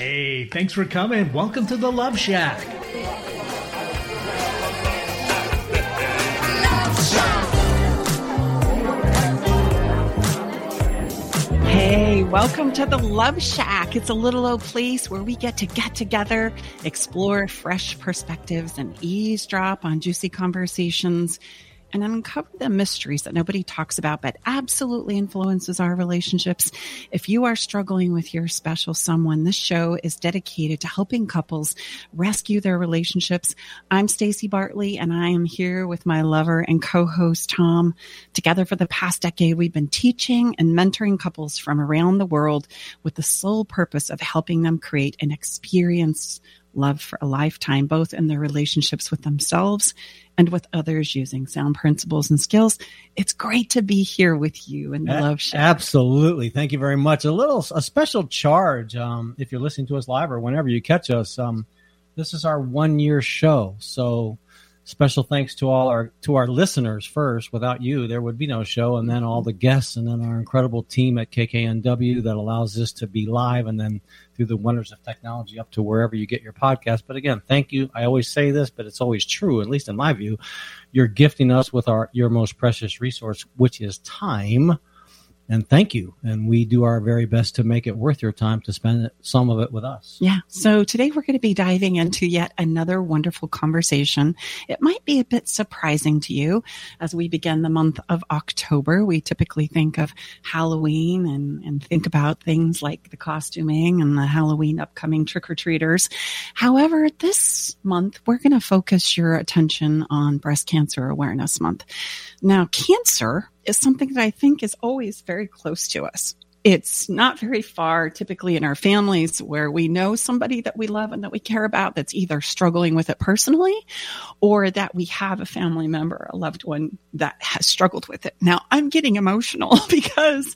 Hey, thanks for coming. Welcome to the Love Shack. Hey, welcome to the Love Shack. It's a little old place where we get to get together, explore fresh perspectives, and eavesdrop on juicy conversations and uncover the mysteries that nobody talks about, but absolutely influences our relationships. If you are struggling with your special someone, this show is dedicated to helping couples rescue their relationships. I'm Stacy Bartley and I am here with my lover and co-host Tom. Together for the past decade, we've been teaching and mentoring couples from around the world with the sole purpose of helping them create an experience love for a lifetime, both in their relationships with themselves and with others using sound principles and skills. It's great to be here with you in the a- Love Shack. Absolutely. Thank you very much. A little, a special charge, um, if you're listening to us live or whenever you catch us. Um, this is our one year show. So, special thanks to all our to our listeners first. Without you, there would be no show, and then all the guests, and then our incredible team at KKNW that allows this to be live, and then through the wonders of technology up to wherever you get your podcast. But again, thank you. I always say this, but it's always true, at least in my view. You're gifting us with our your most precious resource, which is time and thank you. And we do our very best to make it worth your time to spend some of it with us. Yeah. So today we're going to be diving into yet another wonderful conversation. It might be a bit surprising to you as we begin the month of October. We typically think of Halloween and, and think about things like the costuming and the Halloween upcoming trick or treaters. However, this month we're going to focus your attention on breast cancer awareness month. Now, cancer is something that I think is always very close to us. It's not very far typically in our families where we know somebody that we love and that we care about that's either struggling with it personally or that we have a family member, a loved one that has struggled with it. Now I'm getting emotional because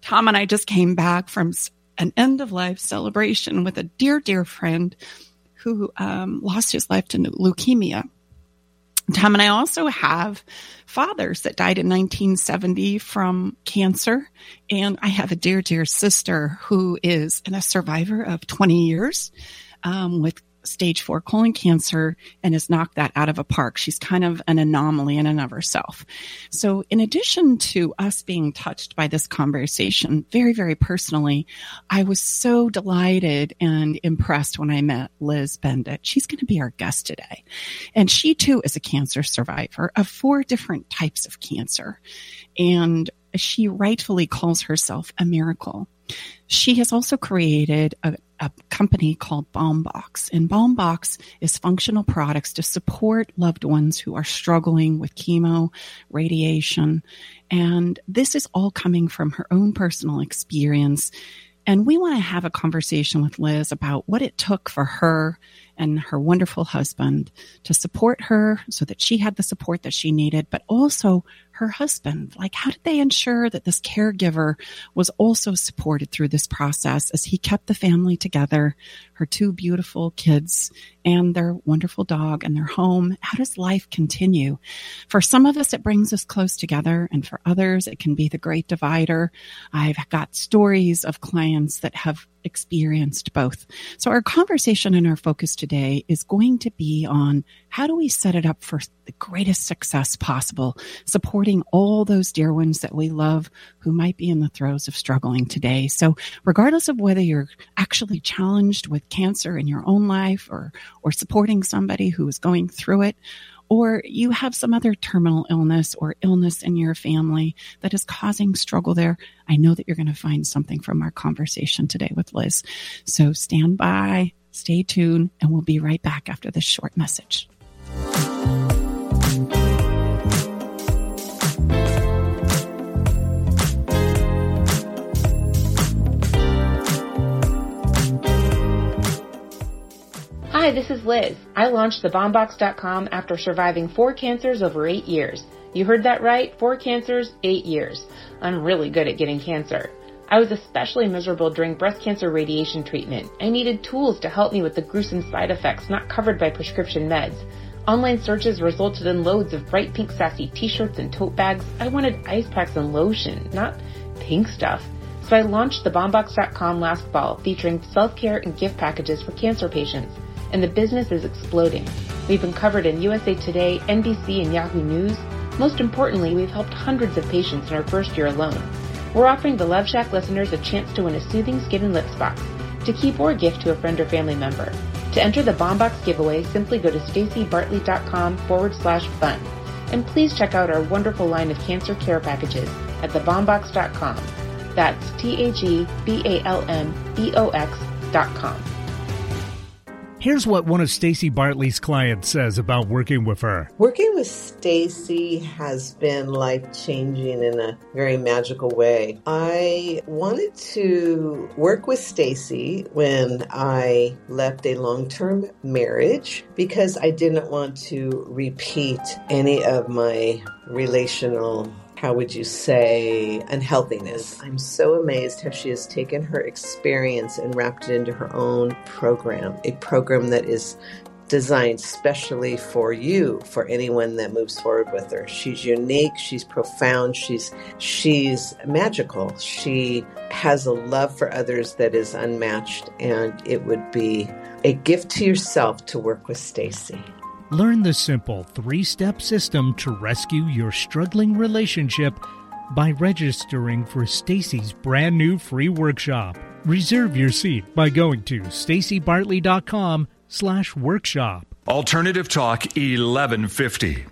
Tom and I just came back from an end of life celebration with a dear, dear friend who um, lost his life to leukemia. Tom and I also have fathers that died in 1970 from cancer. And I have a dear, dear sister who is a survivor of 20 years um, with stage four colon cancer and has knocked that out of a park. She's kind of an anomaly in and of herself. So in addition to us being touched by this conversation very, very personally, I was so delighted and impressed when I met Liz Bendit. She's going to be our guest today. And she too is a cancer survivor of four different types of cancer. And she rightfully calls herself a miracle. She has also created a, a company called Balm Box, and Balm Box is functional products to support loved ones who are struggling with chemo, radiation, and this is all coming from her own personal experience. And we want to have a conversation with Liz about what it took for her and her wonderful husband to support her so that she had the support that she needed, but also her husband. Like, how did they ensure that this caregiver was also supported through this process as he kept the family together, her two beautiful kids and their wonderful dog and their home? How does life continue? For some of us, it brings us close together. And for others, it can be the great divider. I've got stories of clients that have experienced both. So our conversation and our focus today is going to be on how do we set it up for the greatest success possible, supporting all those dear ones that we love who might be in the throes of struggling today. So regardless of whether you're actually challenged with cancer in your own life or, or supporting somebody who is going through it, or you have some other terminal illness or illness in your family that is causing struggle there, I know that you're going to find something from our conversation today with Liz. So stand by, stay tuned, and we'll be right back after this short message. Hi, this is Liz. I launched thebalmbox.com after surviving four cancers over eight years. You heard that right? Four cancers, eight years. I'm really good at getting cancer. I was especially miserable during breast cancer radiation treatment. I needed tools to help me with the gruesome side effects not covered by prescription meds. Online searches resulted in loads of bright pink sassy t-shirts and tote bags. I wanted ice packs and lotion, not pink stuff. So I launched thebalmbox.com last fall featuring self-care and gift packages for cancer patients, and the business is exploding. We've been covered in USA Today, NBC, and Yahoo News. Most importantly, we've helped hundreds of patients in our first year alone. We're offering the Love Shack listeners a chance to win a soothing skin and lips box to keep or gift to a friend or family member. To enter the Balm Box giveaway, simply go to stacybartley.com forward slash fun. And please check out our wonderful line of cancer care packages at thebalmbox.com. That's T-A-G-B-A-L-M-B-O-X dot com. Here's what one of Stacy Bartley's clients says about working with her. Working with Stacy has been life-changing in a very magical way. I wanted to work with Stacy when I left a long-term marriage because I didn't want to repeat any of my relational how would you say, unhealthiness. I'm so amazed how she has taken her experience and wrapped it into her own program, a program that is designed specially for you, for anyone that moves forward with her. She's unique, she's profound, she's she's magical. She has a love for others that is unmatched and it would be a gift to yourself to work with Stacy. Learn the simple three step system to rescue your struggling relationship by registering for Stacy's brand new free workshop. Reserve your seat by going to stacybartley.com slash workshop. Alternative Talk 1150.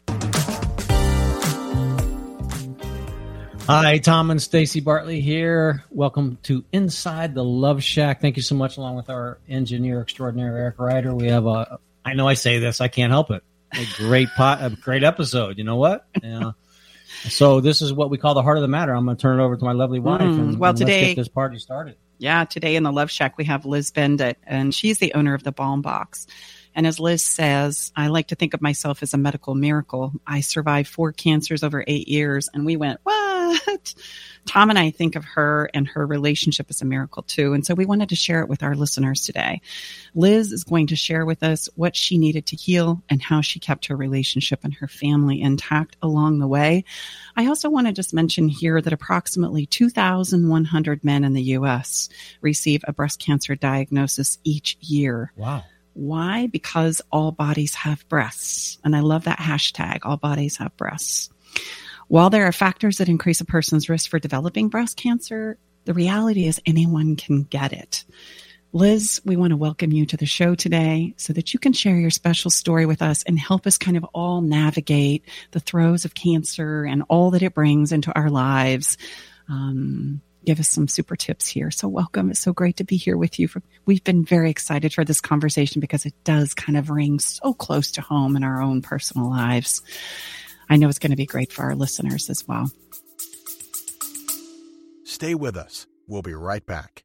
Hi, Tom and Stacy Bartley here. Welcome to Inside the Love Shack. Thank you so much, along with our engineer extraordinary Eric Ryder. We have a I know I say this, I can't help it. A great pot, a great episode. You know what? Yeah. so this is what we call the heart of the matter. I'm going to turn it over to my lovely wife. Mm, and, well, and today, let's get this party started. Yeah, today in the Love Shack we have Liz Bendit, and she's the owner of the Balm Box. And as Liz says, I like to think of myself as a medical miracle. I survived four cancers over eight years, and we went, what? Tom and I think of her and her relationship as a miracle too. And so we wanted to share it with our listeners today. Liz is going to share with us what she needed to heal and how she kept her relationship and her family intact along the way. I also want to just mention here that approximately 2,100 men in the U.S. receive a breast cancer diagnosis each year. Wow. Why? Because all bodies have breasts. And I love that hashtag, all bodies have breasts. While there are factors that increase a person's risk for developing breast cancer, the reality is anyone can get it. Liz, we want to welcome you to the show today so that you can share your special story with us and help us kind of all navigate the throes of cancer and all that it brings into our lives. Um, give us some super tips here. So welcome. It's so great to be here with you. We've been very excited for this conversation because it does kind of ring so close to home in our own personal lives. I know it's going to be great for our listeners as well. Stay with us. We'll be right back.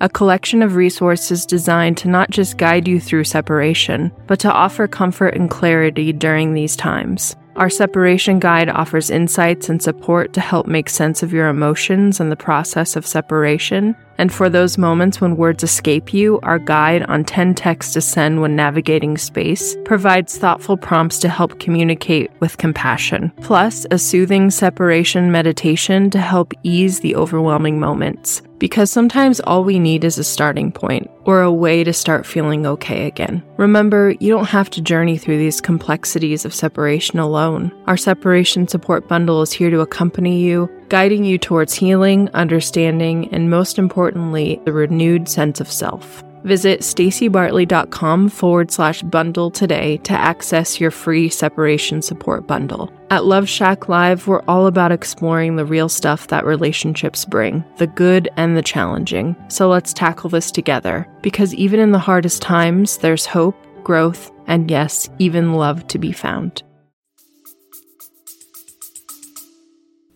a collection of resources designed to not just guide you through separation, but to offer comfort and clarity during these times. Our separation guide offers insights and support to help make sense of your emotions and the process of separation. And for those moments when words escape you, our guide on 10 texts to send when navigating space provides thoughtful prompts to help communicate with compassion, plus a soothing separation meditation to help ease the overwhelming moments because sometimes all we need is a starting point or a way to start feeling okay again. Remember, you don't have to journey through these complexities of separation alone. Our separation support bundle is here to accompany you, guiding you towards healing, understanding, and most importantly, the renewed sense of self. Visit stacybartley.com forward slash bundle today to access your free separation support bundle. At Love Shack Live, we're all about exploring the real stuff that relationships bring, the good and the challenging. So let's tackle this together, because even in the hardest times, there's hope, growth, and yes, even love to be found.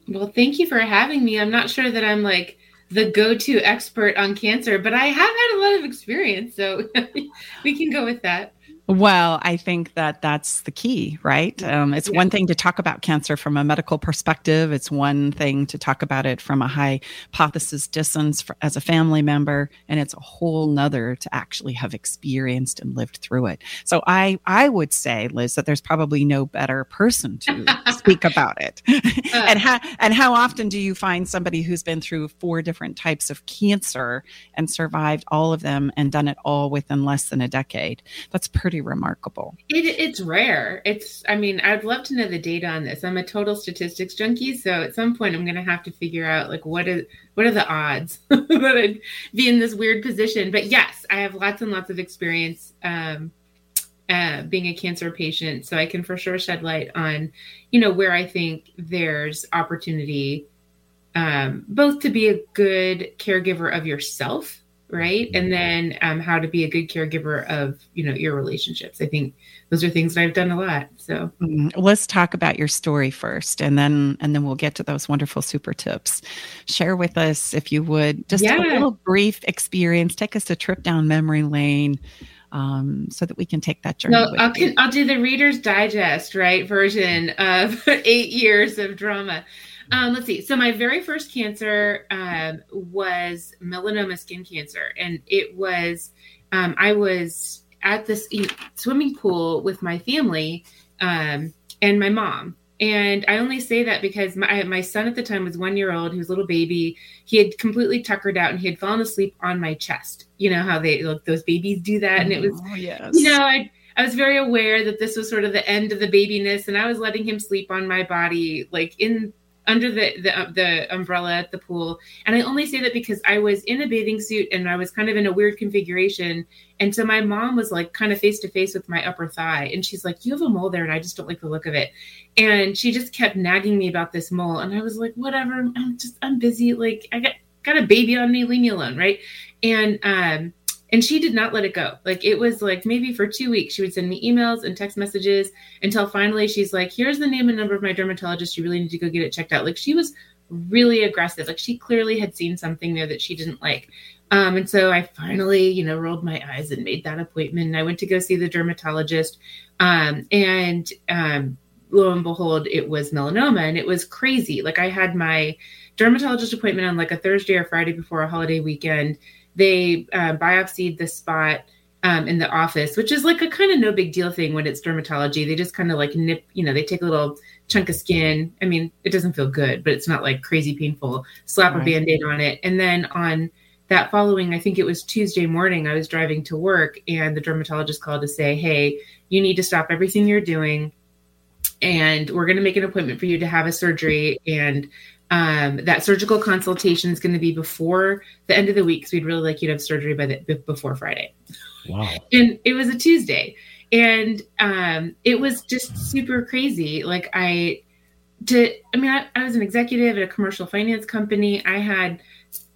Well, thank you for having me. I'm not sure that I'm like the go-to expert on cancer, but I have had a lot of experience, so we can go with that. Well, I think that that's the key, right? Um, it's yeah. one thing to talk about cancer from a medical perspective. It's one thing to talk about it from a hypothesis distance for, as a family member, and it's a whole nother to actually have experienced and lived through it. So I, I would say, Liz, that there's probably no better person to speak about it. Uh, and how and how often do you find somebody who's been through four different types of cancer and survived all of them and done it all within less than a decade? That's pretty remarkable. It, it's rare. It's, I mean, I'd love to know the data on this. I'm a total statistics junkie, so at some point I'm going to have to figure out like what is what are the odds that I'd be in this weird position. But yes, I have lots and lots of experience um, uh, being a cancer patient, so I can for sure shed light on, you know, where I think there's opportunity, um, both to be a good caregiver of yourself right and then um, how to be a good caregiver of you know your relationships i think those are things that i've done a lot so mm-hmm. let's talk about your story first and then and then we'll get to those wonderful super tips share with us if you would just yeah. a little brief experience take us a trip down memory lane um, so that we can take that journey. No, I'll, I'll do the Reader's Digest, right, version of eight years of drama. Um, let's see. So my very first cancer um, was melanoma skin cancer, and it was um, I was at this swimming pool with my family um, and my mom. And I only say that because my, my son at the time was one year old. He was a little baby. He had completely tuckered out and he had fallen asleep on my chest. You know how they like those babies do that, and it was, oh, yes. you know, I. I was very aware that this was sort of the end of the babiness, and I was letting him sleep on my body, like in under the the, uh, the umbrella at the pool. And i only say that because i was in a bathing suit and i was kind of in a weird configuration. And so my mom was like kind of face to face with my upper thigh. And she's like you have a mole there and i just don't like the look of it. And she just kept nagging me about this mole. And i was like whatever i'm just i'm busy. Like i got got a baby on me. Leave me alone right? And um and she did not let it go. Like it was like maybe for two weeks, she would send me emails and text messages until finally she's like, here's the name and number of my dermatologist. You really need to go get it checked out. Like she was really aggressive. Like she clearly had seen something there that she didn't like. Um, and so I finally, you know, rolled my eyes and made that appointment. And I went to go see the dermatologist. Um, and um, lo and behold, it was melanoma and it was crazy. Like I had my dermatologist appointment on like a Thursday or Friday before a holiday weekend they uh, biopsied the spot um, in the office, which is like a kind of no big deal thing when it's dermatology. They just kind of like nip, you know, they take a little chunk of skin. I mean, it doesn't feel good, but it's not like crazy painful. Slap right. a band aid on it. And then on that following, I think it was Tuesday morning, I was driving to work and the dermatologist called to say, hey, you need to stop everything you're doing. And we're going to make an appointment for you to have a surgery. And um, that surgical consultation is going to be before the end of the week because we'd really like you to have surgery by the before Friday. Wow! And it was a Tuesday, and um, it was just super crazy. Like I, to I mean, I, I was an executive at a commercial finance company. I had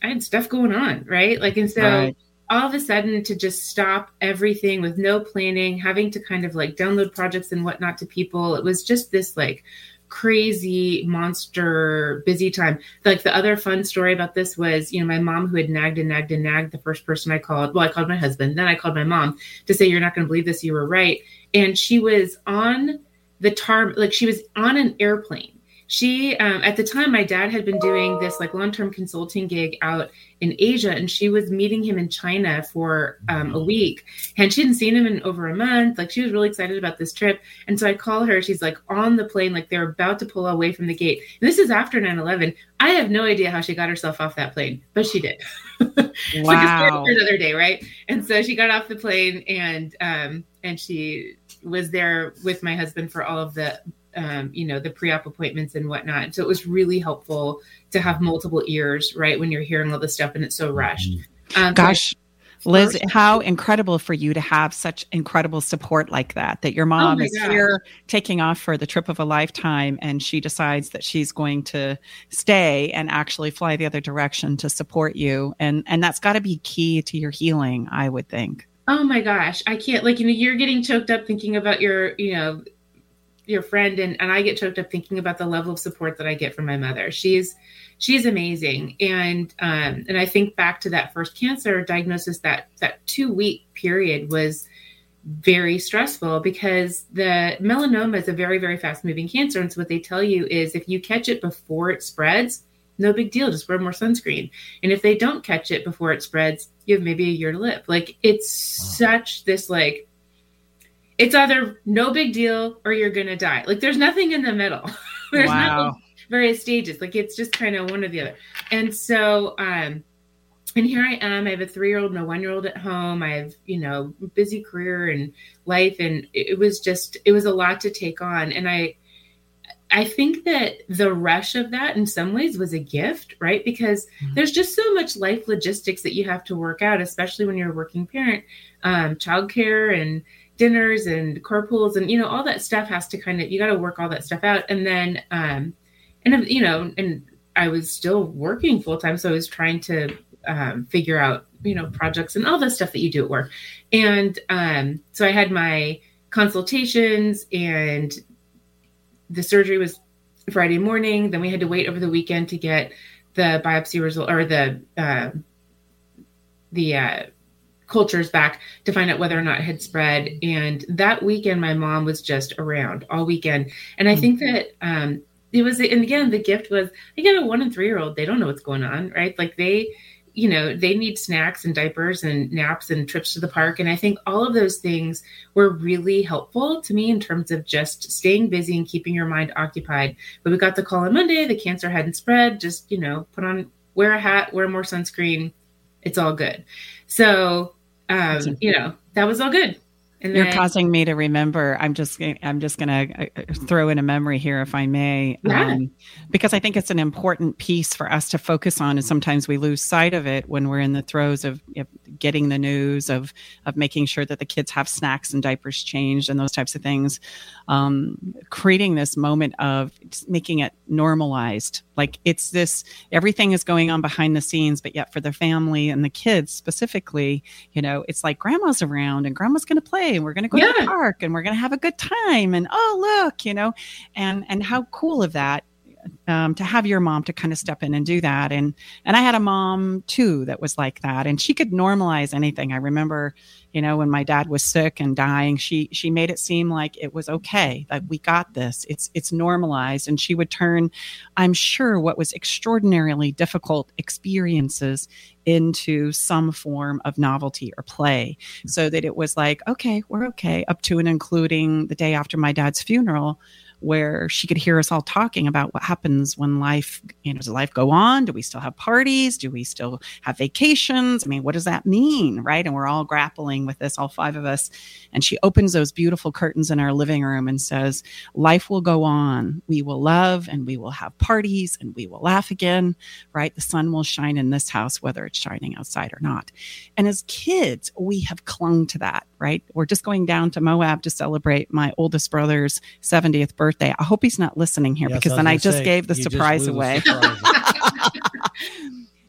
I had stuff going on, right? Like, and so. Right all of a sudden to just stop everything with no planning, having to kind of like download projects and whatnot to people. It was just this like crazy monster busy time. Like the other fun story about this was, you know, my mom who had nagged and nagged and nagged the first person I called. Well, I called my husband, then I called my mom to say, You're not going to believe this. You were right. And she was on the tar, like she was on an airplane she um, at the time my dad had been doing this like long-term consulting gig out in asia and she was meeting him in china for um, a week. And she hadn't seen him in over a month. Like she was really excited about this trip. And so i call her. She's like on the plane like they're about to pull away from the gate. And this is after 9-11 i have no idea how she got herself off that plane but she did. Wow. like another day right? And so she got off the plane and um and she was there with my husband for all of the um, you know the pre-op appointments and whatnot so it was really helpful to have multiple ears right when you're hearing all this stuff and it's so rushed mm-hmm. um, gosh Liz, how incredible for you to have such incredible support like that. That your oh mom oh is God. here taking off for the trip of a lifetime and she decides that she's going to stay and actually fly the other direction to support you. And and that's got to be key to your healing, I would think. Oh my gosh, I can't like you know you're getting choked up thinking about your, you know, your friend and, and I get choked up thinking about the level of support that I get from my mother. She's she's amazing. And um and I think back to that first cancer diagnosis that that 2 week period was very stressful because the melanoma is a very, very fast moving cancer. And so what they tell you is if you catch it before it spreads, no big deal, just wear more sunscreen. And if they don't catch it before it spreads, you have maybe a year to live. Like it's wow. such this like it's either no big deal or you're gonna die. Like there's nothing in the middle. there's wow. no various stages. Like it's just kind of one or the other. And so um and here I am. I have a three year old and a one year old at home. I have, you know, busy career and life. And it was just, it was a lot to take on. And I, I think that the rush of that in some ways was a gift, right? Because mm-hmm. there's just so much life logistics that you have to work out, especially when you're a working parent, um, childcare and dinners and carpools and, you know, all that stuff has to kind of, you got to work all that stuff out. And then, um, and, you know, and I was still working full time. So I was trying to um, figure out you know projects and all the stuff that you do at work and um, so i had my consultations and the surgery was friday morning then we had to wait over the weekend to get the biopsy result or the uh, the uh, cultures back to find out whether or not it had spread. And that weekend my mom was just around all weekend. And i mm-hmm. think that um, it was and again the gift was i get a one and three year old they don't know what's going on right? Like they you know they need snacks and diapers and naps and trips to the park. And i think all of those things were really helpful to me in terms of just staying busy and keeping your mind occupied. But we got the call on monday the cancer hadn't spread just you know put on wear a hat wear more sunscreen it's all good. So um you know that was all good and You're causing me to remember. I'm just I'm just going to uh, throw in a memory here, if I may, yeah. um, because I think it's an important piece for us to focus on, and sometimes we lose sight of it when we're in the throes of getting the news of of making sure that the kids have snacks and diapers changed and those types of things. Um, creating this moment of making it normalized, like it's this everything is going on behind the scenes, but yet for the family and the kids specifically, you know, it's like grandma's around and grandma's going to play and we're going to go yeah. to the park and we're going to have a good time and oh look you know and and how cool of that um, to have your mom to kind of step in and do that. And and i had a mom too that was like that. And she could normalize anything. I remember you know when my dad was sick and dying she she made it seem like it was okay that we got this. It's it's normalized. And she would turn i'm sure what was extraordinarily difficult experiences into some form of novelty or play. So that it was like okay we're okay up to and including the day after my dad's funeral where she could hear us all talking about what happens when life, you know, does life go on? Do we still have parties? Do we still have vacations? I mean, what does that mean? Right. And we're all grappling with this, all five of us. And she opens those beautiful curtains in our living room and says, Life will go on. We will love and we will have parties and we will laugh again. Right. The sun will shine in this house, whether it's shining outside or not. And as kids, we have clung to that. Right. We're just going down to Moab to celebrate my oldest brother's 70th birthday birthday. I hope he's not listening here yes, because I then I just say, gave the surprise away.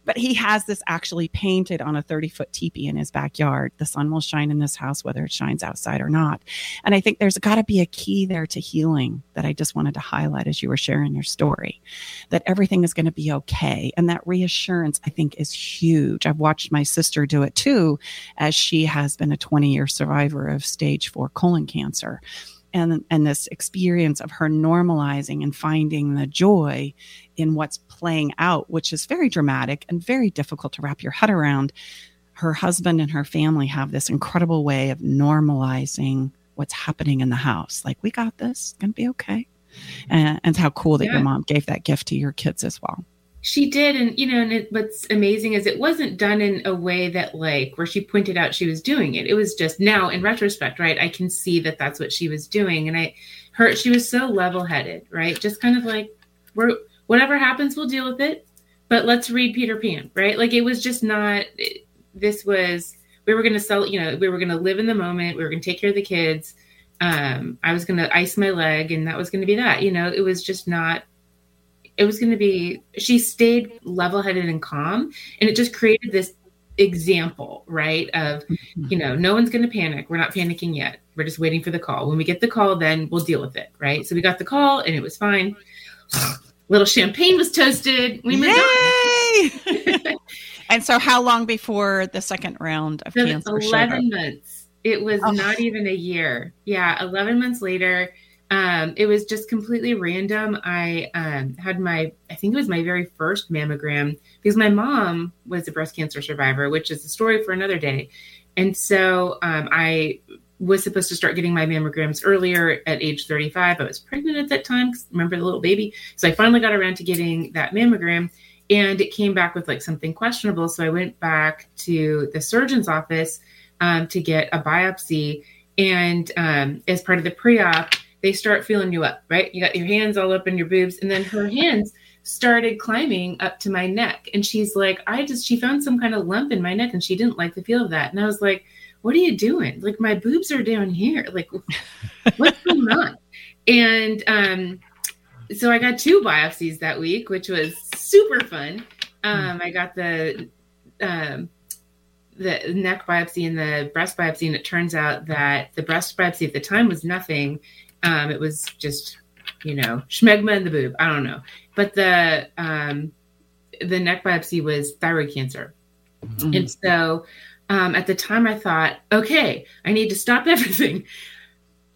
but he has this actually painted on a 30 foot teepee in his backyard. The sun will shine in this house, whether it shines outside or not. And I think there's got to be a key there to healing that I just wanted to highlight as you were sharing your story that everything is going to be okay. And that reassurance, I think, is huge. I've watched my sister do it too, as she has been a 20 year survivor of stage four colon cancer and and this experience of her normalizing and finding the joy in what's playing out which is very dramatic and very difficult to wrap your head around. Her husband and her family have this incredible way of normalizing what's happening in the house. Like we got this. It's gonna be okay. And, and how cool that yeah. your mom gave that gift to your kids as well she did and you know and it, what's amazing is it wasn't done in a way that like where she pointed out she was doing it. It was just now in retrospect right i can see that that's what she was doing and i her she was so level-headed right? Just kind of like we're whatever happens we'll deal with it but let's read peter pan right? Like it was just not this was we were going to sell you know we were going to live in the moment we were going to take care of the kids um i was going to ice my leg and that was going to be that you know? It was just not it was going to be she stayed level-headed and calm and it just created this example right of mm-hmm. you know no one's going to panic we're not panicking yet we're just waiting for the call when we get the call then we'll deal with it right so we got the call and it was fine little champagne was toasted we moved Yay! and so how long before the second round of so cancer 11 months It was oh. not even a year. Yeah, 11 months later. Um, it was just completely random. I um, had my, I think it was my very first mammogram because my mom was a breast cancer survivor, which is a story for another day. And so um, I was supposed to start getting my mammograms earlier at age 35. I was pregnant at that time. Remember the little baby? So I finally got around to getting that mammogram and it came back with like something questionable. So I went back to the surgeon's office um, to get a biopsy. And um, as part of the pre op, they start feeling you up, right? You got your hands all up in your boobs. And then her hands started climbing up to my neck. And she's like, I just, she found some kind of lump in my neck and she didn't like the feel of that. And I was like, what are you doing? Like, my boobs are down here. Like, what's going on? And um, so I got two biopsies that week, which was super fun. Um, I got the um, the neck biopsy and the breast biopsy, and it turns out that the breast biopsy at the time was nothing. Um, it was just, you know, schmegma in the boob. I don't know, but the um, the neck biopsy was thyroid cancer, mm-hmm. and so um, at the time I thought, okay, I need to stop everything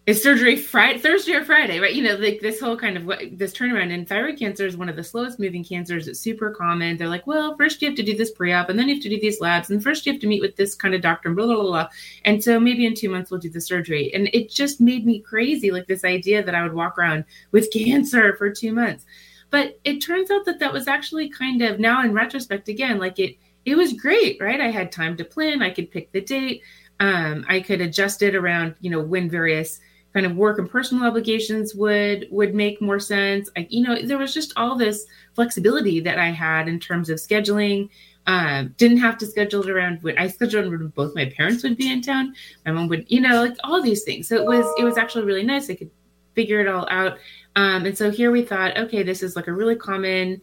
is surgery Friday, Thursday or Friday, right? You know, like this whole kind of what, this turnaround. And thyroid cancer is one of the slowest moving cancers. It's super common. They're like, well, first you have to do this pre-op, and then you have to do these labs, and first you have to meet with this kind of doctor, and blah blah blah. blah. And so maybe in two months we'll do the surgery. And it just made me crazy, like this idea that I would walk around with cancer for two months. But it turns out that that was actually kind of now in retrospect again, like it it was great, right? I had time to plan. I could pick the date. Um, I could adjust it around, you know, when various kind of work and personal obligations would would make more sense. I, you know, there was just all this flexibility that I had in terms of scheduling. Um, didn't have to schedule it around when I scheduled when both my parents would be in town. My mom would, you know, like all these things. So it was it was actually really nice. I could figure it all out. Um, and so here we thought, okay, this is like a really common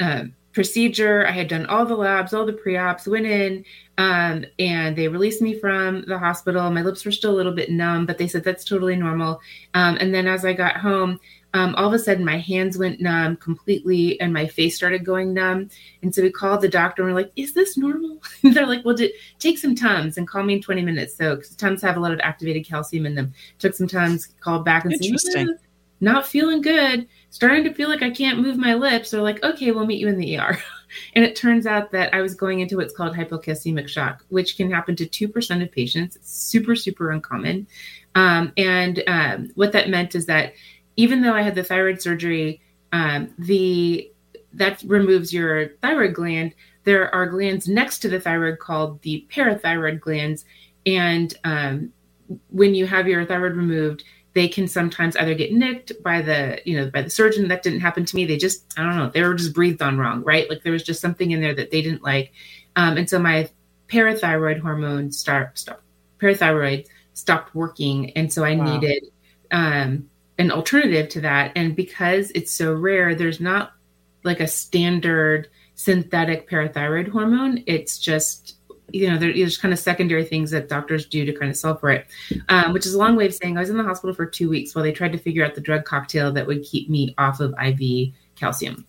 um, procedure. I had done all the labs, all the pre-ops, went in, um, and they released me from the hospital. My lips were still a little bit numb, but they said that's totally normal. Um, and then as I got home, um, all of a sudden my hands went numb completely and my face started going numb. And so we called the doctor and we're like, is this normal? And they're like, well, take some Tums and call me in 20 minutes. So because Tums have a lot of activated calcium in them. Took some Tums, called back and said, not feeling good starting to feel like I can't move my lips. They're like, okay, we'll meet you in the ER. and it turns out that I was going into what's called hypocalcemic shock, which can happen to 2% of patients. It's super, super uncommon. Um, and um, what that meant is that even though I had the thyroid surgery, um, the that removes your thyroid gland. There are glands next to the thyroid called the parathyroid glands. And um, when you have your thyroid removed, they can sometimes either get nicked by the you know by the surgeon. That didn't happen to me. They just i don't know they were just breathed on wrong right? Like there was just something in there that they didn't like. Um, and so my parathyroid hormone start stop parathyroid stopped working. And so i wow. needed um, an alternative to that. And because it's so rare there's not like a standard synthetic parathyroid hormone. It's just you know, there's kind of secondary things that doctors do to kind of solve for it, um, which is a long way of saying I was in the hospital for two weeks while they tried to figure out the drug cocktail that would keep me off of IV calcium.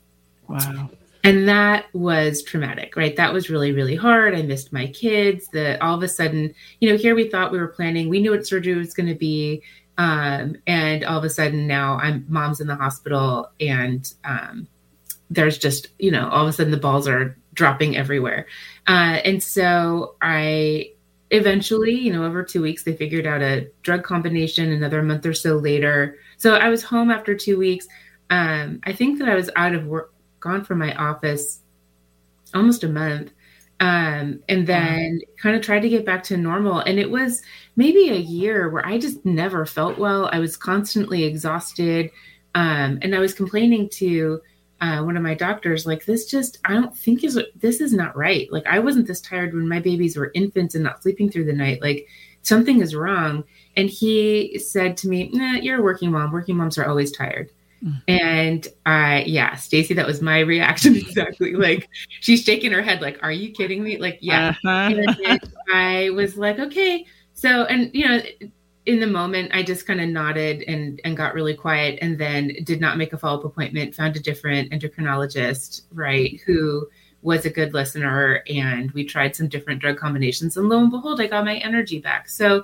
Wow. And that was traumatic, right? That was really, really hard. I missed my kids. The all of a sudden, you know, here we thought we were planning, we knew what surgery was going to be. Um, and all of a sudden now I'm mom's in the hospital and um, there's just, you know, all of a sudden the balls are dropping everywhere. Uh, and so I eventually, you know, over two weeks, they figured out a drug combination. Another month or so later, so I was home after two weeks. Um, I think that I was out of work, gone from my office almost a month. Um, and then wow. kind of tried to get back to normal. And it was maybe a year where I just never felt well. I was constantly exhausted. Um, and I was complaining to uh, one of my doctors like this just i don't think is this is not right. Like i wasn't this tired when my babies were infants and not sleeping through the night. Like something is wrong. And he said to me nah, you're a working mom. Working moms are always tired. Mm-hmm. and i yeah stacy that was my reaction exactly. Like she's shaking her head like are you kidding me? Like yeah. Uh-huh. i was like okay. So and you know in the moment, I just kind of nodded and and got really quiet, and then did not make a follow up appointment. Found a different endocrinologist, right, who was a good listener and we tried some different drug combinations and lo and behold i got my energy back so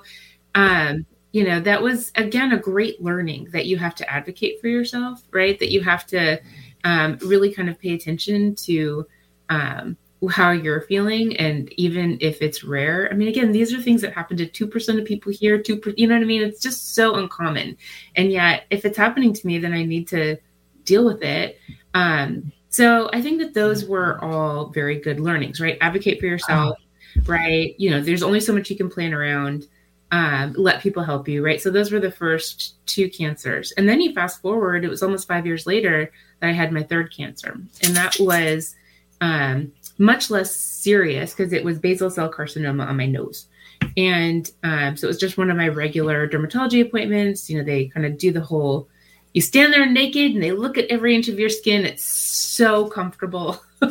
um you know that was again a great learning that you have to advocate for yourself right that you have to um, really kind of pay attention to um, how you're feeling and even if it's rare i mean again these are things that happen to 2% of people here 2 you know what i mean it's just so uncommon and yet if it's happening to me then i need to deal with it um, so I think that those were all very good learnings, right? Advocate for yourself, right? You know, there's only so much you can plan around. Um, let people help you, right? So those were the first two cancers. And then you fast forward, it was almost five years later that I had my third cancer. And that was um, much less serious because it was basal cell carcinoma on my nose. And um, so it was just one of my regular dermatology appointments. You know, they kind of do the whole you stand there naked and they look at every inch of your skin. It's so comfortable.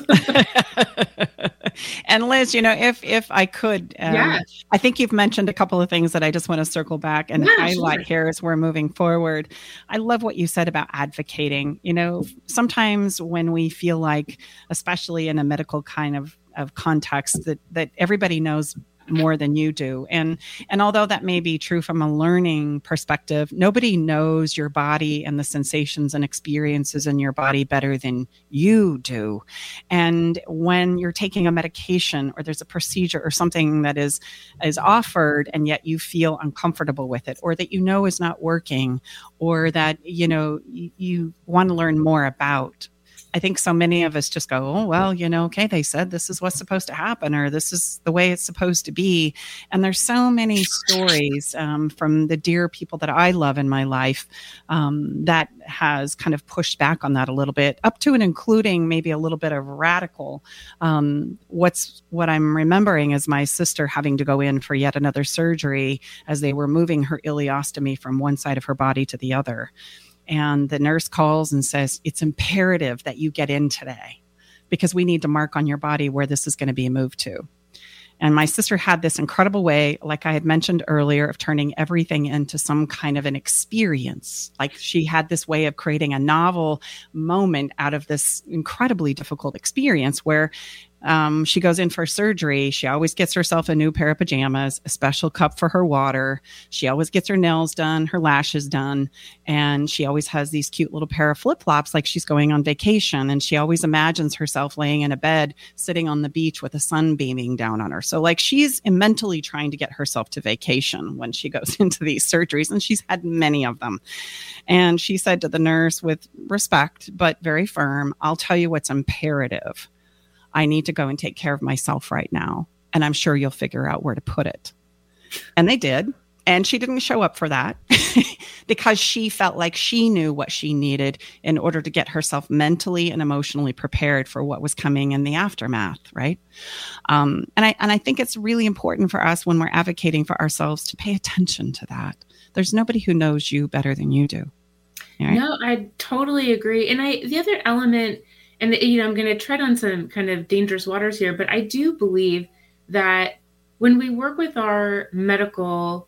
and Liz, you know, if if I could, um, yeah. I think you've mentioned a couple of things that I just want to circle back and yeah, highlight sure. here as we're moving forward. I love what you said about advocating. You know, sometimes when we feel like, especially in a medical kind of of context, that that everybody knows more than you do. And and although that may be true from a learning perspective nobody knows your body and the sensations and experiences in your body better than you do. And when you're taking a medication or there's a procedure or something that is is offered and yet you feel uncomfortable with it or that you know is not working or that you know you, you want to learn more about I think so many of us just go, oh, well, you know, okay, they said this is what's supposed to happen or this is the way it's supposed to be. And there's so many stories um, from the dear people that I love in my life um, that has kind of pushed back on that a little bit, up to and including maybe a little bit of radical. Um, what's what I'm remembering is my sister having to go in for yet another surgery as they were moving her ileostomy from one side of her body to the other and the nurse calls and says, It's imperative that you get in today because we need to mark on your body where this is going to be moved to. And my sister had this incredible way, like I had mentioned earlier, of turning everything into some kind of an experience. Like she had this way of creating a novel moment out of this incredibly difficult experience where um, she goes in for surgery. She always gets herself a new pair of pajamas, a special cup for her water. She always gets her nails done, her lashes done, and she always has these cute little pair of flip flops like she's going on vacation. And she always imagines herself laying in a bed, sitting on the beach with the sun beaming down on her. So, like, she's mentally trying to get herself to vacation when she goes into these surgeries, and she's had many of them. And she said to the nurse with respect, but very firm, I'll tell you what's imperative I need to go and take care of myself right now. And I'm sure you'll figure out where to put it. And they did. And she didn't show up for that because she felt like she knew what she needed in order to get herself mentally and emotionally prepared for what was coming in the aftermath, right? Um, and I and I think it's really important for us when we're advocating for ourselves to pay attention to that. There's nobody who knows you better than you do. Right? No, I totally agree. And I the other element and you know i'm going to tread on some kind of dangerous waters here but i do believe that when we work with our medical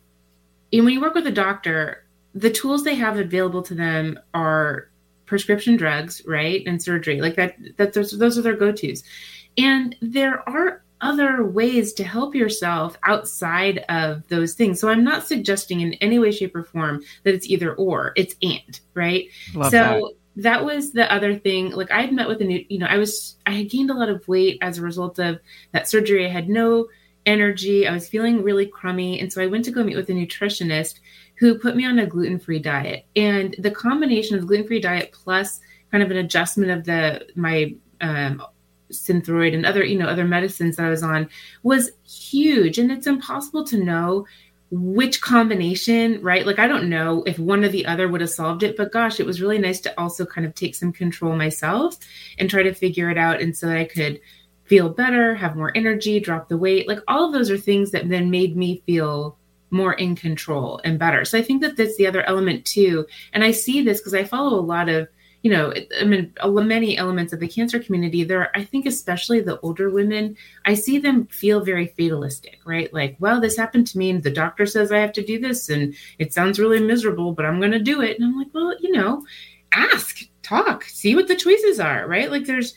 and when you work with a doctor the tools they have available to them are prescription drugs right and surgery like that that those, those are their go-to's and there are other ways to help yourself outside of those things. So I'm not suggesting in any way, shape, or form that it's either or, it's and, right? Love so that that was the other thing. Like I had met with a new, you know, I was, I had gained a lot of weight as a result of that surgery. I had no energy. I was feeling really crummy. And so I went to go meet with a nutritionist who put me on a gluten free diet. And the combination of gluten free diet plus kind of an adjustment of the, my, um, synthroid and other you know other medicines that i was on was huge and it's impossible to know which combination, right? Like, I don't know if one or the other would have solved it, but gosh, it was really nice to also kind of take some control myself and try to figure it out. And so I could feel better, have more energy, drop the weight. Like, all of those are things that then made me feel more in control and better. So I think that that's the other element too. And I see this because I follow a lot of you know, I mean, many elements of the cancer community, there, I think, especially the older women, I see them feel very fatalistic, right? Like, well, this happened to me, and the doctor says I have to do this, and it sounds really miserable, but I'm going to do it. And I'm like, well, you know, ask, talk, see what the choices are, right? Like, there's,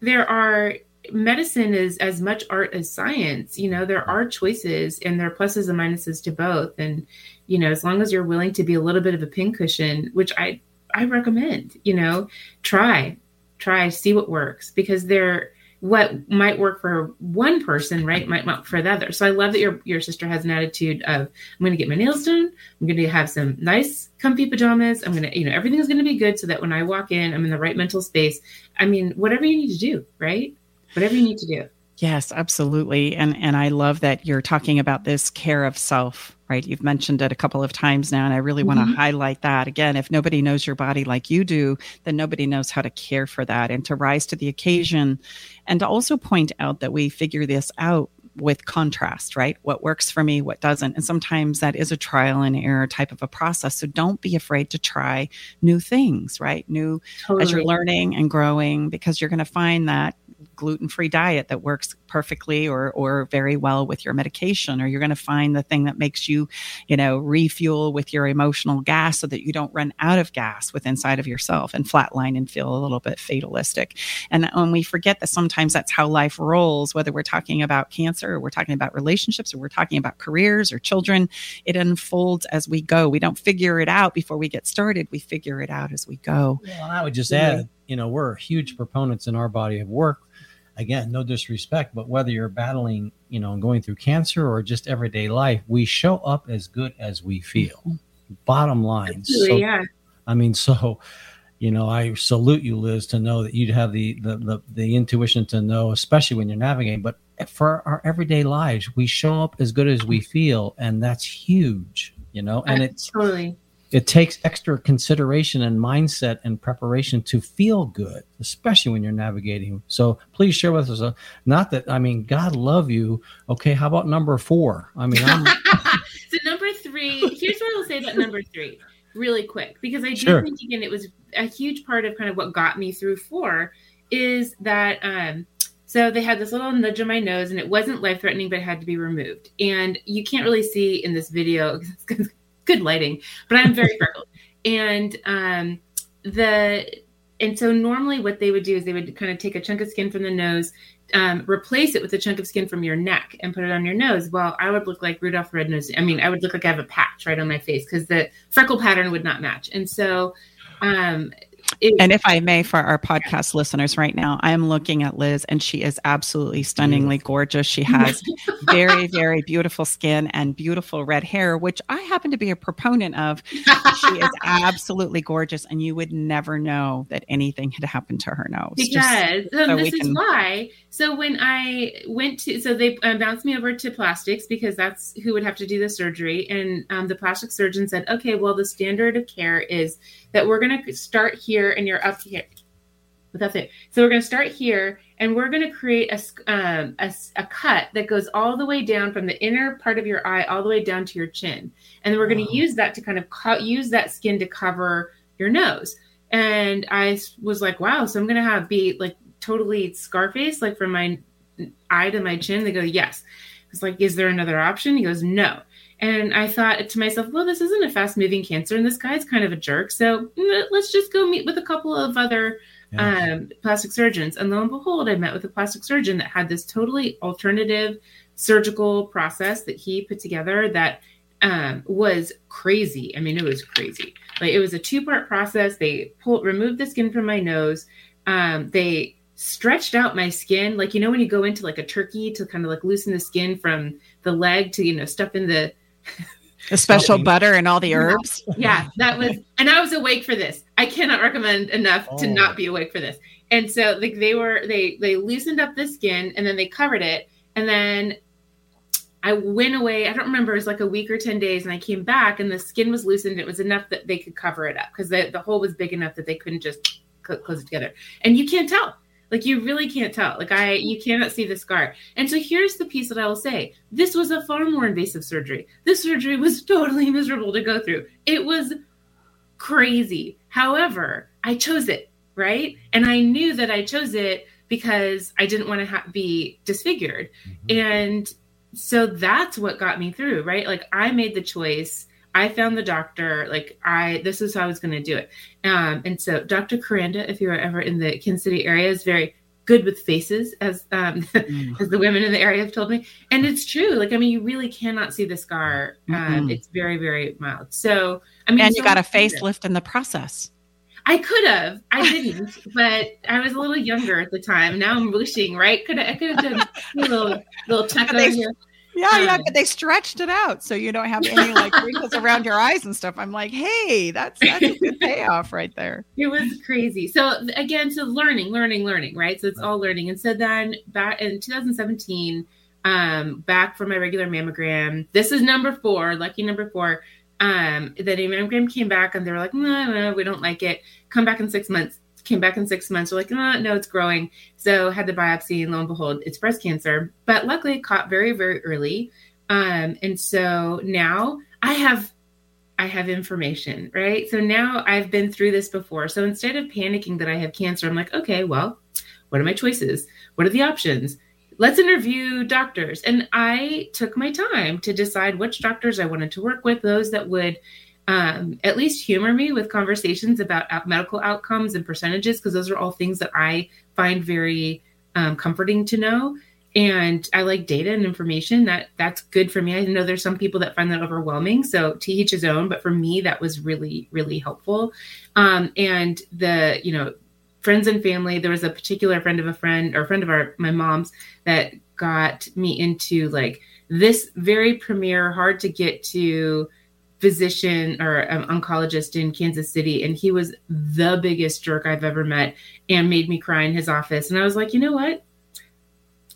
there are medicine is as much art as science. You know, there are choices and there are pluses and minuses to both. And, you know, as long as you're willing to be a little bit of a pincushion, which I I recommend, you know, try, try, see what works because they're what might work for one person, right, might not for the other. So I love that your your sister has an attitude of I'm going to get my nails done. I'm going to have some nice, comfy pajamas. I'm going to, you know, everything's going to be good so that when I walk in, I'm in the right mental space. I mean, whatever you need to do, right? Whatever you need to do. Yes, absolutely. And and I love that you're talking about this care of self, right? You've mentioned it a couple of times now and I really mm-hmm. want to highlight that. Again, if nobody knows your body like you do, then nobody knows how to care for that and to rise to the occasion and to also point out that we figure this out with contrast, right? What works for me, what doesn't. And sometimes that is a trial and error type of a process. So don't be afraid to try new things, right? New totally. as you're learning and growing because you're going to find that gluten-free diet that works perfectly or or very well with your medication or you're going to find the thing that makes you you know refuel with your emotional gas so that you don't run out of gas with inside of yourself and flatline and feel a little bit fatalistic. And when we forget that sometimes that's how life rolls whether we're talking about cancer or we're talking about relationships or we're talking about careers or children it unfolds as we go. We don't figure it out before we get started. We figure it out as we go. Well, i would just add you know we're huge proponents in our body of work again, no disrespect, but whether you're battling, you know, going through cancer or just everyday life, we show up as good as we feel. Mm-hmm. Bottom line. Absolutely, so, yeah. I mean, so you know, I salute you, Liz, to know that you'd have the, the the the intuition to know, especially when you're navigating. But for our everyday lives, we show up as good as we feel, and that's huge. You know, and it's totally it takes extra consideration and mindset and preparation to feel good, especially when you're navigating. So please share with us. A, not that I mean, God love you. Okay, how about number four? I mean, so number three. Here's what I'll say about number three, really quick, because I do sure. think again it was a huge part of kind of what got me through four is that. um so they had this little nudge on my nose, and it wasn't life threatening, but it had to be removed. And you can't really see in this video good lighting, but I'm very freckled. And um, the and so normally what they would do is they would kind of take a chunk of skin from the nose, um, replace it with a chunk of skin from your neck, and put it on your nose. Well, I would look like Rudolph Red-Nosed. I mean, I would look like I have a patch right on my face because the freckle pattern would not match. And so um, it, and if I may, for our podcast listeners right now, I am looking at Liz and she is absolutely stunningly gorgeous. She has very, very beautiful skin and beautiful red hair, which I happen to be a proponent of. She is absolutely gorgeous, and you would never know that anything had happened to her nose. Because so, so this is can... why. So when I went to, so they uh, bounced me over to plastics because that's who would have to do the surgery, and um, the plastic surgeon said, "Okay, well, the standard of care is." That we're going to start here and you're up here. But that's it. So we're going to start here and we're going to create a, um, a, a, cut that goes all the way down from the inner part of your eye all the way down to your chin. And we're going to use that to kind of co- use that skin to cover your nose. And I was like, wow, so I'm going to have be like totally Scarface, like from my eye to my chin. They go, yes. It's like, is there another option? He goes, no. And I thought to myself, well, this isn't a fast moving cancer, and this guy's kind of a jerk. So mm, let's just go meet with a couple of other yeah. um, plastic surgeons. And lo and behold, I met with a plastic surgeon that had this totally alternative surgical process that he put together that um, was crazy. I mean, it was crazy. Like it was a two part process. They pulled, removed the skin from my nose. Um, they stretched out my skin, like you know when you go into like a turkey to kind of like loosen the skin from the leg to you know stuff in the the special butter and all the herbs. Yeah, that was, and I was awake for this. I cannot recommend enough oh. to not oh. be awake for this. And so, like, they were, they, they loosened up the skin and then they covered it. And then I went away. I don't remember. It was like a week or 10 days. And I came back and the skin was loosened. It was enough that they could cover it up because the, the hole was big enough that they couldn't just close it together. And you can't tell like you really can't tell. Like I you cannot see the scar. And so here's the piece that I will say. This was a far more invasive surgery. This surgery was totally miserable to go through. It was crazy. However, I chose it, right? And I knew that I chose it because I didn't want to ha- be disfigured. Mm-hmm. And so that's what got me through, right? Like I made the choice I found the doctor. Like I, this is how I was going to do it. Um, and so Dr. Coranda, if you're ever in the Kansas City area, is very good with faces, as um, mm. as the women in the area have told me. And it's true. Like I mean, you really cannot see the scar. Um, mm-hmm. It's very very mild. So I mean, and you got a facelift in the process. I could have. I didn't, but I was a little younger at the time. Now I'm wishing, right? Could I, I could have done a little little tuck over here. Yeah, um, yeah, but they stretched it out so you don't have any like wrinkles around your eyes and stuff. I'm like, hey, that's that's a good payoff right there. It was crazy. So again, so learning, learning, learning, right? So it's all learning. And so then back in 2017, um, back for my regular mammogram. This is number four, lucky number four. Um, the mammogram came back and they were like, no, no, we don't like it. Come back in six months came back in six months. We're like, no, no, it's growing. So had the biopsy, and lo and behold, it's breast cancer. But luckily, it caught very, very early. Um, and so now I have, I have information, right? So now I've been through this before. So instead of panicking that I have cancer, I'm like, okay, well, what are my choices? What are the options? Let's interview doctors. And I took my time to decide which doctors I wanted to work with, those that would um, at least humor me with conversations about medical outcomes and percentages, because those are all things that I find very um, comforting to know. And I like data and information that that's good for me. I know there's some people that find that overwhelming. So to each his own, but for me, that was really, really helpful. Um, and the, you know, friends and family, there was a particular friend of a friend or friend of our, my mom's that got me into like this very premier, hard to get to, physician or um, oncologist in Kansas City, and he was the biggest jerk I've ever met and made me cry in his office. And I was like, you know what?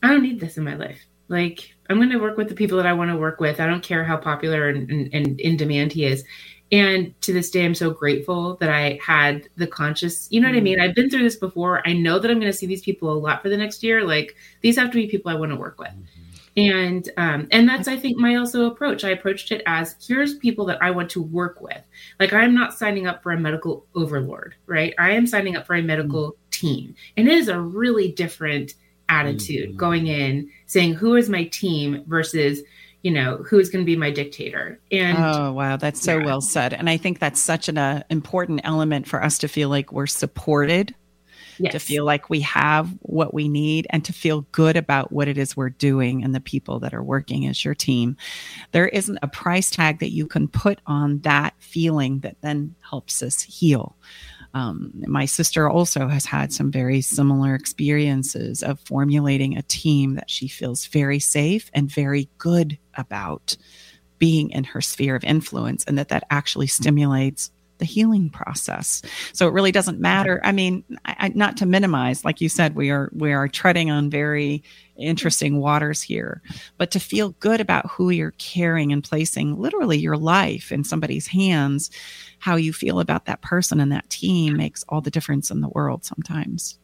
I don't need this in my life. Like, I'm going to work with the people that I want to work with. I don't care how popular and, and, and in demand he is. And to this day, I'm so grateful that I had the conscious, you know what I mm-hmm. mean? I've been through this before. I know that I'm going to see these people a lot for the next year. Like, these have to be people I want to work with. Mm-hmm and um, and that's i think my also approach. I approached it as here's people that i want to work with. Like i'm not signing up for a medical overlord right? I am signing up for a medical mm-hmm. team. And it is a really different attitude mm-hmm. going in saying who is my team versus you know who's going to be my dictator? And oh wow. That's so yeah. well said. And i think that's such an uh, important element for us to feel like we're supported yes. to feel like we have what we need and to feel good about what it is we're doing and the people that are working as your team. There isn't a price tag that you can put on that feeling that then helps us heal. Um, my sister also has had some very similar experiences of formulating a team that she feels very safe and very good about being in her sphere of influence and that that actually stimulates the healing process. So it really doesn't matter. I mean, I, not to minimize, like you said, we are we are treading on very interesting waters here, but to feel good about who you're caring and placing literally your life in somebody's hands, how you feel about that person and that team makes all the difference in the world sometimes.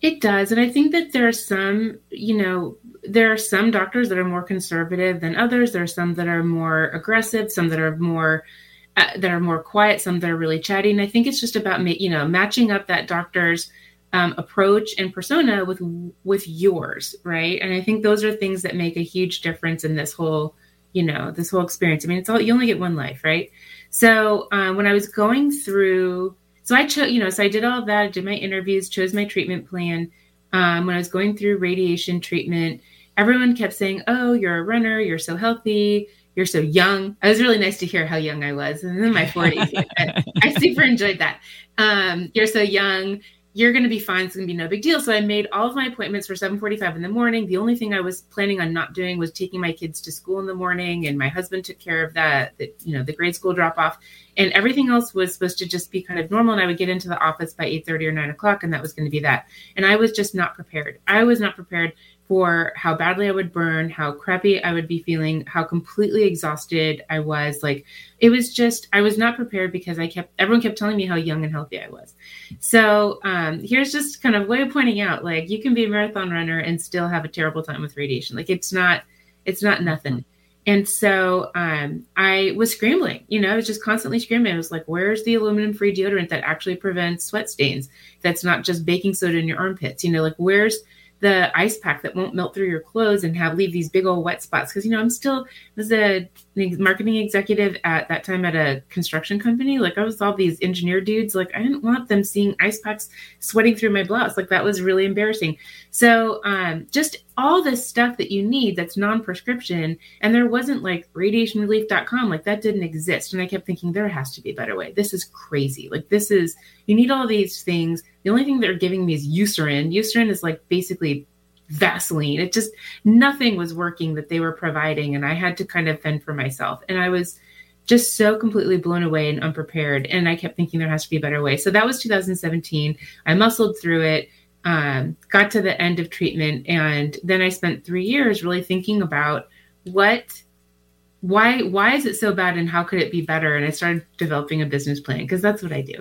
It does. And I think that there are some, you know, there are some doctors that are more conservative than others. There are some that are more aggressive, some that are more that are more quiet, some that are really chatty. And I think it's just about you know matching up that doctor's um, approach and persona with with yours, right? And I think those are things that make a huge difference in this whole you know this whole experience. I mean, it's all you only get one life, right? So um, when I was going through, so I chose you know so I did all that, I did my interviews, chose my treatment plan. Um, when I was going through radiation treatment, everyone kept saying, "Oh, you're a runner, you're so healthy." You're so young. It was really nice to hear how young I was. And in my 40s, I, I, super enjoyed that. Um, you're so young. You're going to be fine. It's going to be no big deal. So I made all of my appointments for 7:45 in the morning. The only thing I was planning on not doing was taking my kids to school in the morning, and my husband took care of that. The, you know, the grade school drop off, and everything else was supposed to just be kind of normal. And I would get into the office by 8:30 or 9 o'clock, and that was going to be that. And I was just not prepared. I was not prepared for how badly I would burn, how crappy I would be feeling, how completely exhausted I was. Like it was just I was not prepared because I kept everyone kept telling me how young and healthy I was. So um, here's just kind of way of pointing out like you can be a marathon runner and still have a terrible time with radiation. Like it's not it's not nothing. And so um, I was scrambling, you know, I was just constantly scrambling. I was like, where's the aluminum free deodorant that actually prevents sweat stains? That's not just baking soda in your armpits, you know, like where's the ice pack that won't melt through your clothes and have leave these big old wet spots. Because you know i'm still was a marketing executive at that time at a construction company like i was all these engineer dudes like i didn't want them seeing ice packs sweating through my blouse. Like that was really embarrassing. So um, just all this stuff that you need that's non-prescription and there wasn't like radiationrelief.com like that didn't exist and i kept thinking there has to be a better way this is crazy like this is you need all these things the only thing they're giving me is Eucerin. Eucerin is like basically Vaseline. It just nothing was working that they were providing, and I had to kind of fend for myself. And I was just so completely blown away and unprepared. And I kept thinking there has to be a better way. So that was 2017. I muscled through it, um, got to the end of treatment, and then I spent three years really thinking about what why why is it so bad and how could it be better and i started developing a business plan because that's what i do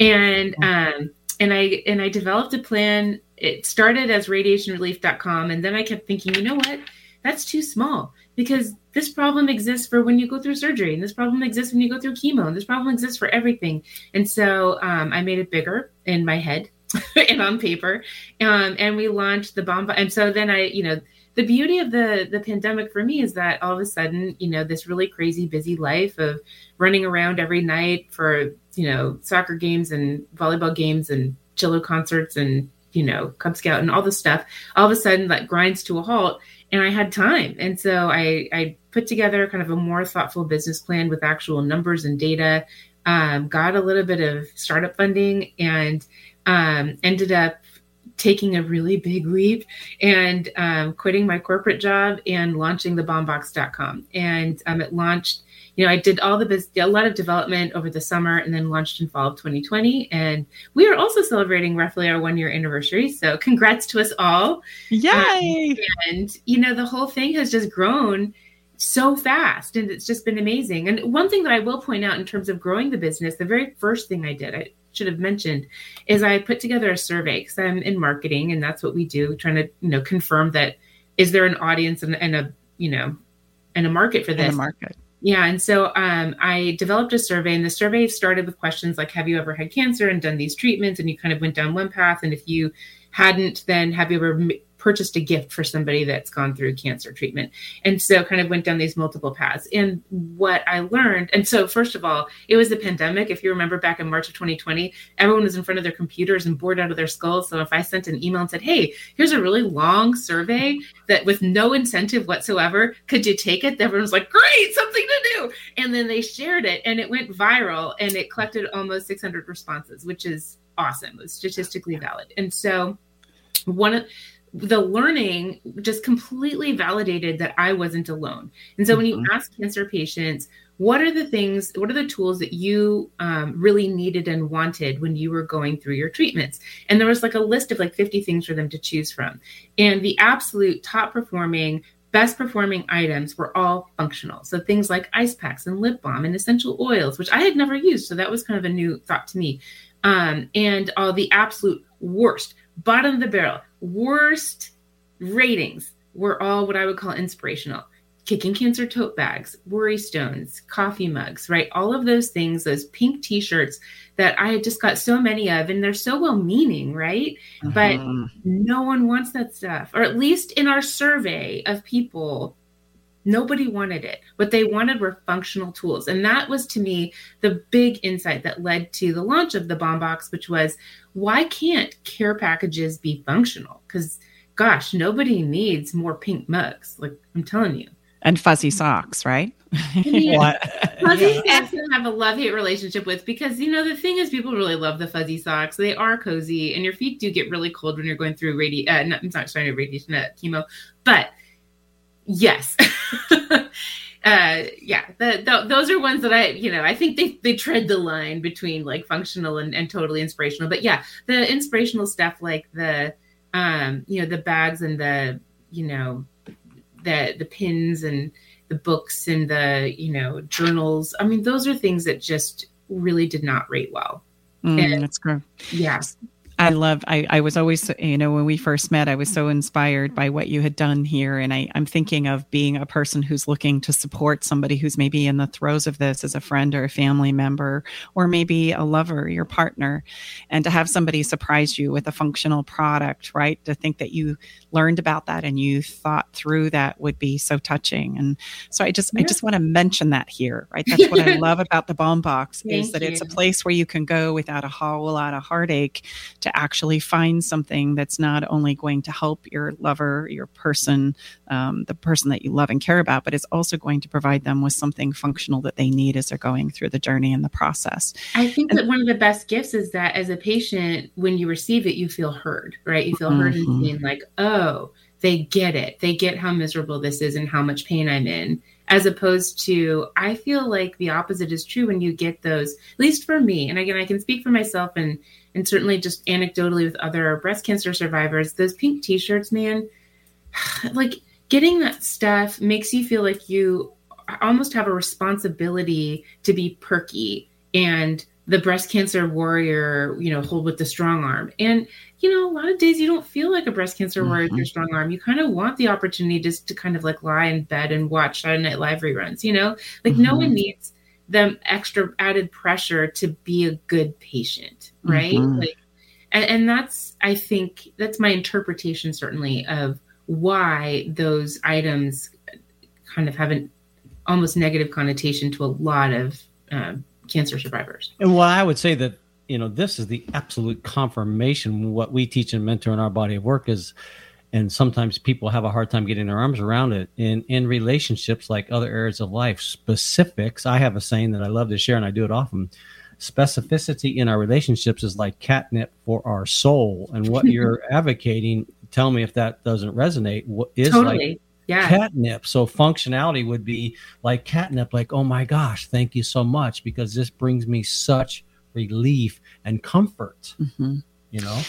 and um and I and I developed a plan. It started as radiationrelief.com and then I kept thinking, you know what? That's too small because this problem exists for when you go through surgery and this problem exists when you go through chemo and this problem exists for everything. And so um, I made it bigger in my head and on paper. Um, and we launched the Balm. And so then I, you know, the beauty of the the pandemic for me is that all of a sudden, you know, this really crazy busy life of running around every night for you know soccer games and volleyball games and cello concerts and you know cub scout and all this stuff all of a sudden like grinds to a halt and i had time and so i i put together kind of a more thoughtful business plan with actual numbers and data um, got a little bit of startup funding and um, ended up taking a really big leap and um, quitting my corporate job and launching thebalmbox.com and um, it launched you know, I did all the biz- a lot of development over the summer and then launched in fall of 2020. And we are also celebrating roughly our one year anniversary. So congrats to us all. Yay! Um, and, you know, the whole thing has just grown so fast and it's just been amazing. And one thing that I will point out in terms of growing the business, the very first thing I did, I should have mentioned, is I put together a survey because I'm in marketing and that's what we do, trying to, you know, confirm that is there an audience and, and a, you know, and a market for this. And a market. Yeah. And so um, I developed a survey, and the survey started with questions like Have you ever had cancer and done these treatments? And you kind of went down one path. And if you hadn't, then have you ever purchased a gift for somebody that's gone through cancer treatment. And so kind of went down these multiple paths. And what I learned, and so first of all, it was the pandemic. If you remember back in March of 2020, everyone was in front of their computers and bored out of their skulls. So if I sent an email and said, Hey, here's a really long survey that with no incentive whatsoever, could you take it? Everyone was like, Great, something to do. And then they shared it and it went viral and it collected almost 600 responses, which is awesome. It was statistically valid. And so one of the learning just completely validated that I wasn't alone. And so when you mm-hmm. ask cancer patients, what are the things, what are the tools that you um, really needed and wanted when you were going through your treatments? And there was like a list of like 50 things for them to choose from. And the absolute top performing, best performing items were all functional. So things like ice packs and lip balm and essential oils, which I had never used. So that was kind of a new thought to me. Um, and all the absolute worst, bottom of the barrel, worst ratings were all what I would call inspirational. Kicking cancer tote bags, worry stones, coffee mugs, right? All of those things, those pink t shirts that I had just got so many of, and they're so well meaning, right? Uh-huh. But no one wants that stuff, or at least in our survey of people Nobody wanted it. What they wanted were functional tools. And that was to me the big insight that led to the launch of the Balm Box, which was why can't care packages be functional? Because gosh, nobody needs more pink mugs. Like I'm telling you. And fuzzy socks, right? yeah. fuzzy socks I have a love hate relationship with because you know the thing is people really love the fuzzy socks. They are cozy, and your feet do get really cold when you're going through radi. Uh, not, I'm not sorry, radiation uh, chemo, but yes. uh yeah the, the, those are ones that i you know i think they they tread the line between like functional and, and totally inspirational. But yeah the inspirational stuff like the um you know the bags and the you know the the pins and the books and the you know journals. I mean those are things that just really did not rate well. Mm, and, that's great. Yes I loved, I, I was always, you know, when we first met, I was so inspired by what you had done here. And I, I'm thinking of being a person who's looking to support somebody who's maybe in the throes of this as a friend or a family member, or maybe a lover, your partner, and to have somebody surprise you with a functional product, right? To think that you learned about that and you thought through that would be so touching. And so I just, yeah. I just want to mention that here, right? That's what I love about the Balm Box is that you. it's a place where you can go without a whole lot of heartache to actually find something that's not only going to help your lover, your person, um, the person that you love and care about, but it's also going to provide them with something functional that they need as they're going through the journey and the process. I think and, that one of the best gifts is that as a patient, when you receive it, you feel heard, right? You feel mm-hmm. heard and seen, like, oh, they get it. They get how miserable this is and how much pain I'm in. As opposed to, I feel like the opposite is true when you get those, at least for me. And again, I can speak for myself and and certainly just anecdotally with other breast cancer survivors, those pink t-shirts, man, like getting that stuff makes you feel like you almost have a responsibility to be perky and the breast cancer warrior, you know, hold with the strong arm. And, you know, a lot of days you don't feel like a breast cancer warrior mm-hmm. with your strong arm. You kind of want the opportunity just to kind of like lie in bed and watch Saturday Night Live reruns, you know? Like mm-hmm. no one needs them extra added pressure to be a good patient, right? Mm-hmm. Like, and, and that's I think that's my interpretation certainly of why those items kind of have an almost negative connotation to a lot of uh, cancer survivors. And well, I would say that you know this is the absolute confirmation. What we teach and mentor in our body of work is and sometimes people have a hard time getting their arms around it in in relationships like other areas of life specifics i have a saying that i love to share and i do it often specificity in our relationships is like catnip for our soul and what you're advocating tell me if that doesn't resonate what is totally. like yeah. catnip. So functionality would be like catnip like oh my gosh thank you so much because this brings me such relief and comfort. Mm-hmm you know?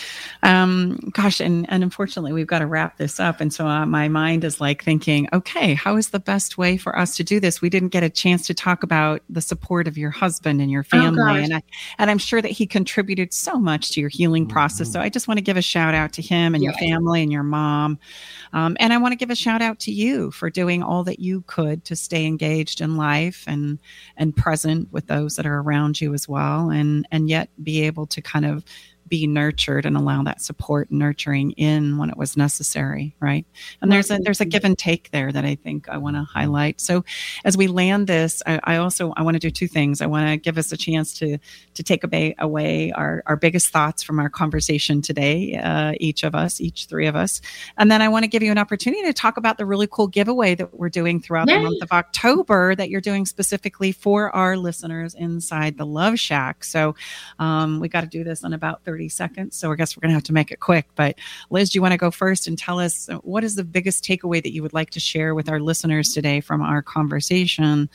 Um gosh and and unfortunately we've got to wrap this up. And so uh, my mind is like thinking okay how is the best way for us to do this? We didn't get a chance to talk about the support of your husband and your oh, family. Oh, and I, and I'm sure that he contributed so much to your healing process. Mm-hmm. so I just want to give a shout out to him and yeah. your family and your mom. Um, and I want to give a shout out to you for doing all that you could to stay engaged in life and and present with those that are around you as well and and yet be able to kind of be nurtured and allow that support and nurturing in when it was necessary right? And there's a there's a give and take there that i think i want to highlight. So as we land this i, I also i want to do two things. I want to give us a chance to to take away, away our, our biggest thoughts from our conversation today uh, each of us each three of us. And then i want to give you an opportunity to talk about the really cool giveaway that we're doing throughout Yay. the month of october that you're doing specifically for our listeners inside the love shack. So um, we got to do this in about 30 seconds. So I guess we're going to have to make it quick. But Liz, do you want to go first and tell us what is the biggest takeaway that you would like to share with our listeners today from our conversation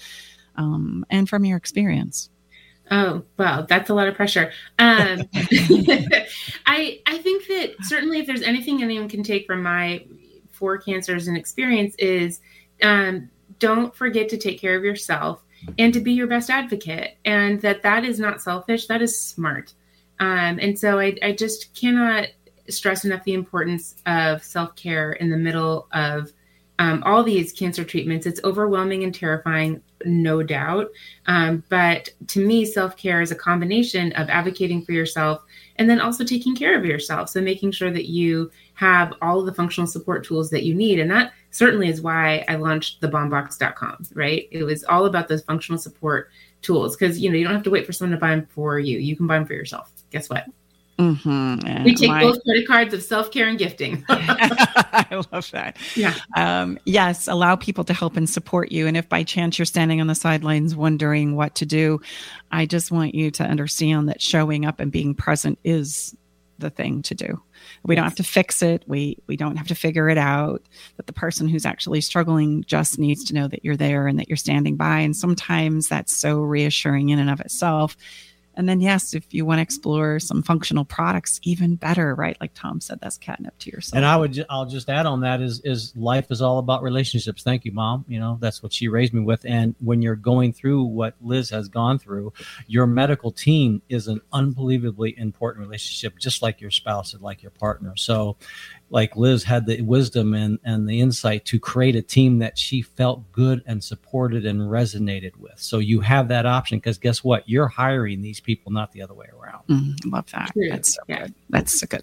um, and from your experience? Oh wow, that's a lot of pressure. Um, I I think that certainly if there's anything anyone can take from my four cancers and experience is um, don't forget to take care of yourself and to be your best advocate, and that that is not selfish. That is smart. Um, and so I, I just cannot stress enough the importance of self care in the middle of um, all these cancer treatments. It's overwhelming and terrifying, no doubt. Um, but to me, self care is a combination of advocating for yourself and then also taking care of yourself. So making sure that you have all of the functional support tools that you need. And that certainly is why I launched thebalmbox.com, right? It was all about those functional support tools because you know you don't have to wait for someone to buy them for you. You can buy them for yourself. Guess what? Mm-hmm. We take my, both credit cards of self care and gifting. I love that. Yeah. Um, yes, allow people to help and support you. And if by chance you're standing on the sidelines wondering what to do, I just want you to understand that showing up and being present is the thing to do. We don't have to fix it. We we don't have to figure it out. That the person who's actually struggling just needs to know that you're there and that you're standing by. And sometimes that's so reassuring in and of itself And then, yes, if you want to explore some functional products, even better, right? Like Tom said, that's catnip to yourself. And I would, ju- I'll just add on that is, is life is all about relationships. Thank you, mom. You know, that's what she raised me with. And when you're going through what Liz has gone through, your medical team is an unbelievably important relationship, just like your spouse and like your partner. So, like Liz had the wisdom and, and the insight to create a team that she felt good and supported and resonated with. So you have that option because guess what? You're hiring these people, not the other way around. Mm, love that. True. That's so Yeah. good. That's so good.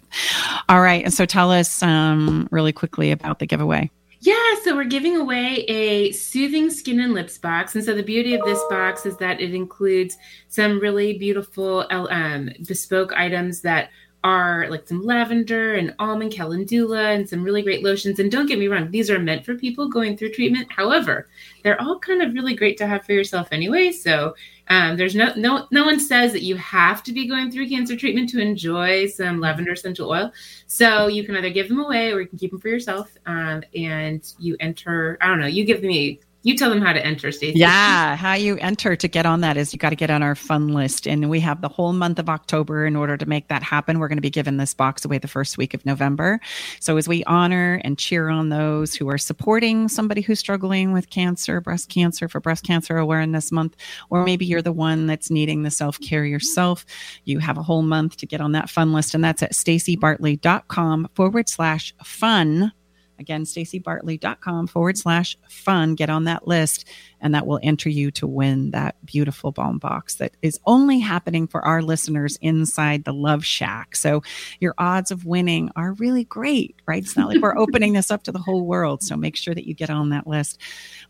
All right. And so tell us um, really quickly about the giveaway. Yeah, so we're giving away a soothing skin and lips box. And so the beauty of this box is that it includes some really beautiful um, bespoke items that are like some lavender and almond calendula and some really great lotions. And don't get me wrong, these are meant for people going through treatment. However, they're all kind of really great to have for yourself anyway. So um, there's no no no one says that you have to be going through cancer treatment to enjoy some lavender essential oil. So you can either give them away or you can keep them for yourself. Um, and you enter. I don't know. You give me. You tell them how to enter, Stacy. Yeah, how you enter to get on that is you got to get on our fun list. And we have the whole month of October in order to make that happen. We're going to be giving this box away the first week of November. So as we honor and cheer on those who are supporting somebody who's struggling with cancer, breast cancer for Breast Cancer Awareness Month, or maybe you're the one that's needing the self care yourself, you have a whole month to get on that fun list. And that's at stacybartley.com forward slash fun. Again, stacybartley.com forward slash fun. Get on that list, and that will enter you to win that beautiful Balm Box that is only happening for our listeners inside the Love Shack. So your odds of winning are really great, right? It's not like we're opening this up to the whole world. So make sure that you get on that list.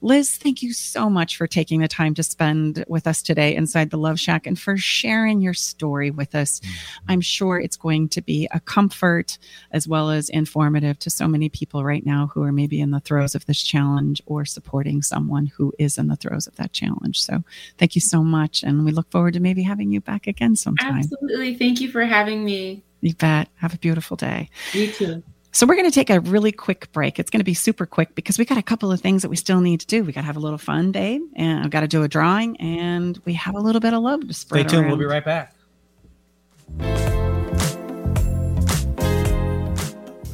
Liz, thank you so much for taking the time to spend with us today inside the Love Shack and for sharing your story with us. Mm-hmm. I'm sure it's going to be a comfort as well as informative to so many people right now who are maybe in the throes of this challenge or supporting someone who is in the throes of that challenge. So thank you so much. And we look forward to maybe having you back again sometime. Absolutely. Thank you for having me. You bet. Have a beautiful day. You too. So we're going to take a really quick break. It's going to be super quick because we got a couple of things that we still need to do. We got to have a little fun, babe, and I've got to do a drawing, and we have a little bit of love to spread. Stay tuned. around. We'll be right back.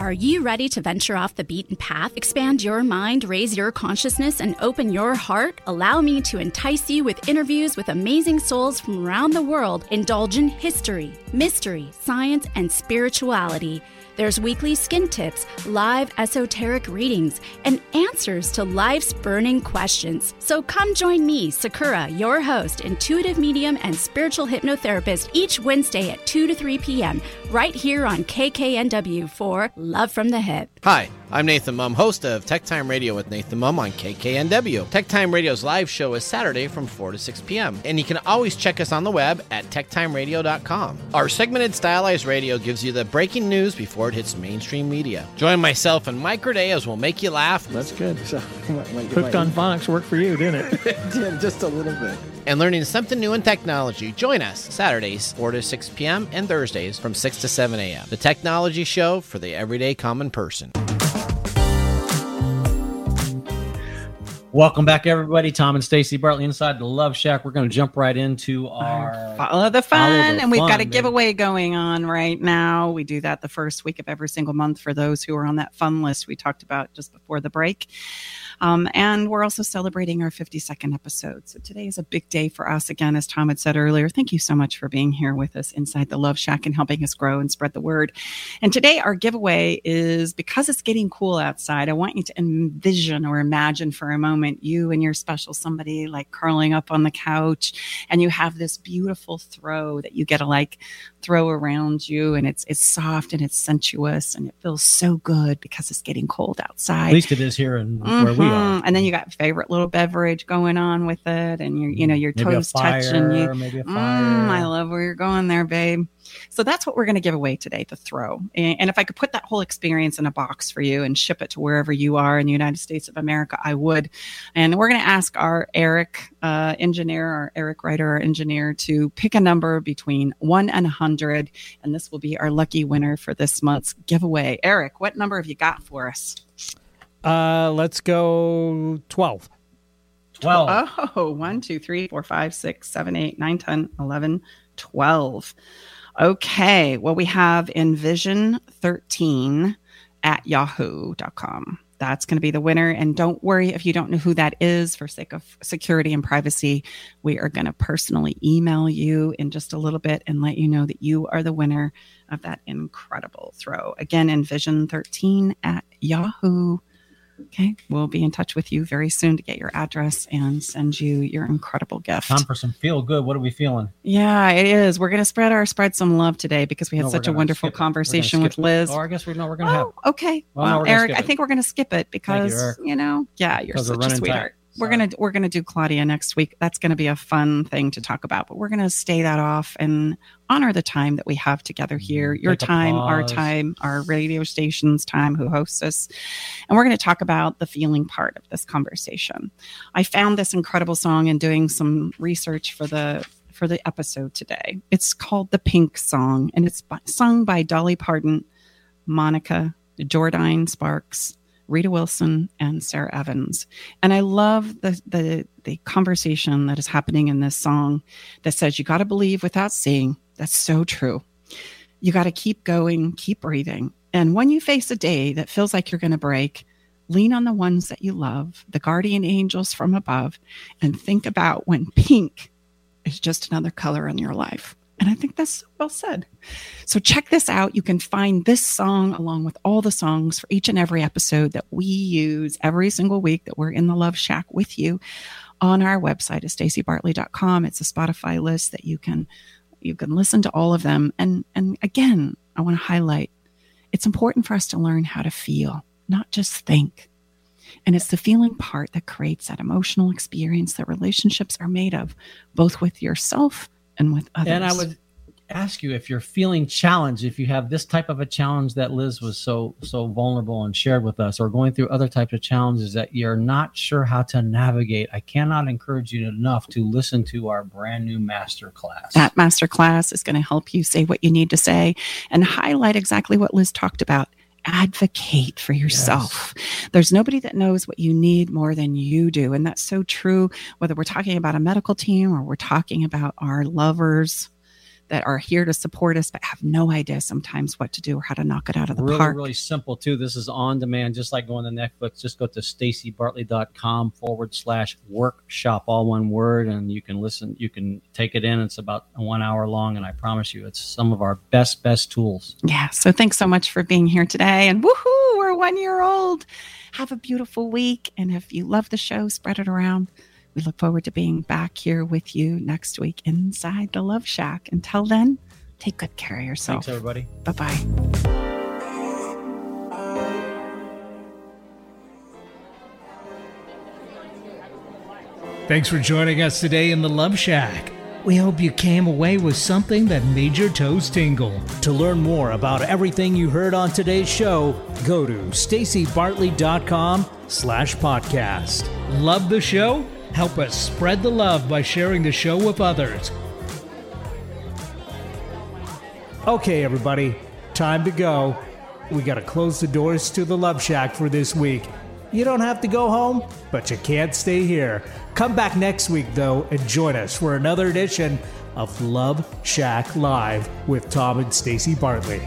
Are you ready to venture off the beaten path, expand your mind, raise your consciousness, and open your heart? Allow me to entice you with interviews with amazing souls from around the world. Indulge in history, mystery, science, and spirituality. There's weekly skin tips, live esoteric readings, and answers to life's burning questions. So come join me, Sakura, your host, intuitive medium, and spiritual hypnotherapist, each Wednesday at 2 to 3 p.m., right here on KKNW for Love from the Hip. Hi, I'm Nathan Mumm, host of Tech Time Radio with Nathan Mumm on KKNW. Tech Time Radio's live show is Saturday from 4 to 6 p.m., and you can always check us on the web at techtimeradio.com. Our segmented stylized radio gives you the breaking news before it hits mainstream media. Join myself and Mike Corday as we'll make you laugh. That's good. So, Hooked on phonics worked for you, didn't it? it did just a little bit. And learning something new in technology. Join us Saturdays, 4 to 6 p.m., and Thursdays from 6 to 7 a.m. The technology show for the everyday common person. Welcome back, everybody. Tom and Stacy Bartley inside the Love Shack. We're going to jump right into our Follow the fun. Follow the and we've got a baby. giveaway going on right now. We do that the first week of every single month for those who are on that fun list we talked about just before the break. Um, and we're also celebrating our 52nd episode. So today is a big day for us. Again, as Tom had said earlier, thank you so much for being here with us inside the Love Shack and helping us grow and spread the word. And today, our giveaway is because it's getting cool outside, I want you to envision or imagine for a moment you and your special somebody like curling up on the couch, and you have this beautiful throw that you get to like throw around you, and it's it's soft and it's sensuous, and it feels so good because it's getting cold outside. At least it is here in where we Mhm. And then you got favorite little beverage going on with it, and your you know your Maybe toes touching you. maybe a Mm, fire. I love where you're going there, babe. So that's what we're going to give away today, the throw. And, and if I could put that whole experience in a box for you and ship it to wherever you are in the United States of America, I would. And we're going to ask our Eric uh, engineer, our Eric writer, our engineer, to pick a number between one and a hundred, and this will be our lucky winner for this month's giveaway. Eric, what number have you got for us? Uh, let's go 12. 12. Oh, 1, 2, 3, 4, 5, 6, 7, 8, 9, 10, 11, 12. Okay. Well, we have Envision13 at yahoo.com. That's going to be the winner. And don't worry if you don't know who that is for sake of security and privacy. We are going to personally email you in just a little bit and let you know that you are the winner of that incredible throw. Again, Envision13 at Yahoo. Okay. We'll be in touch with you very soon to get your address and send you your incredible gift. Time for some feel good. What are we feeling? Yeah, it is. We're going to spread our spread some love today because we had No, such a wonderful skip it. We're gonna conversation with it. Liz. Oh, I guess we know we're going to oh, have. Oh, okay. Well, Well, we're Eric, I think we're going to skip it because Eric. you know, yeah, you're such a sweetheart. tight. We're gonna we're gonna do Claudia next week. That's gonna be a fun thing to talk about. But we're gonna stay that off and honor the time that we have together mm-hmm. here. Your Take time, our time, our radio station's time, who hosts us, and we're gonna talk about the feeling part of this conversation. I found this incredible song in doing some research for the for the episode today. It's called the Pink Song, and it's by, sung by Dolly Parton, Monica, Jordin Sparks, Rita Wilson, and Sara Evans. And I love the the the conversation that is happening in this song that says you got to believe without seeing. That's so true. You got to keep going, keep breathing. And when you face a day that feels like you're going to break, lean on the ones that you love, the guardian angels from above, and think about when pink is just another color in your life. And I think that's well said. So check this out. You can find this song along with all the songs for each and every episode that we use every single week that we're in the Love Shack with you on our website at stacybartley.com. It's a Spotify list that you can you can listen to all of them. And and again, I want to highlight it's important for us to learn how to feel, not just think. And it's the feeling part that creates that emotional experience that relationships are made of, both with yourself and with others. And I would ask you if you're feeling challenged, if you have this type of a challenge that Liz was so so vulnerable and shared with us, or going through other types of challenges that you're not sure how to navigate. I cannot encourage you enough to listen to our brand new master class. That master class is going to help you say what you need to say and highlight exactly what Liz talked about. Advocate for yourself. There's nobody that knows what you need more than you do. And that's so true, whether we're talking about a medical team or we're talking about our lovers that are here to support us but have no idea sometimes what to do or how to knock it out of the really, park. really simple too. This is on demand, just like going to Netflix. Just go to stacybartley.com forward slash workshop, all one word, and you can listen. You can take it in. It's about one hour long, and I promise you, it's some of our best, best tools. Yeah. So thanks so much for being here today. And woohoo, we're one year old. Have a beautiful week. And if you love the show, spread it around. We look forward to being back here with you next week inside the Love Shack. Until then, take good care of yourself. Thanks, everybody. Bye bye. Thanks for joining us today in the Love Shack. We hope you came away with something that made your toes tingle. To learn more about everything you heard on today's show, go to stacybartley.com slash podcast. Love the show? Help us spread the love by sharing the show with others. Okay, everybody, time to go. We gotta close the doors to the Love Shack for this week. You don't have to go home, but you can't stay here. Come back next week, though, and join us for another edition of Love Shack Live with Tom and Stacy Bartley.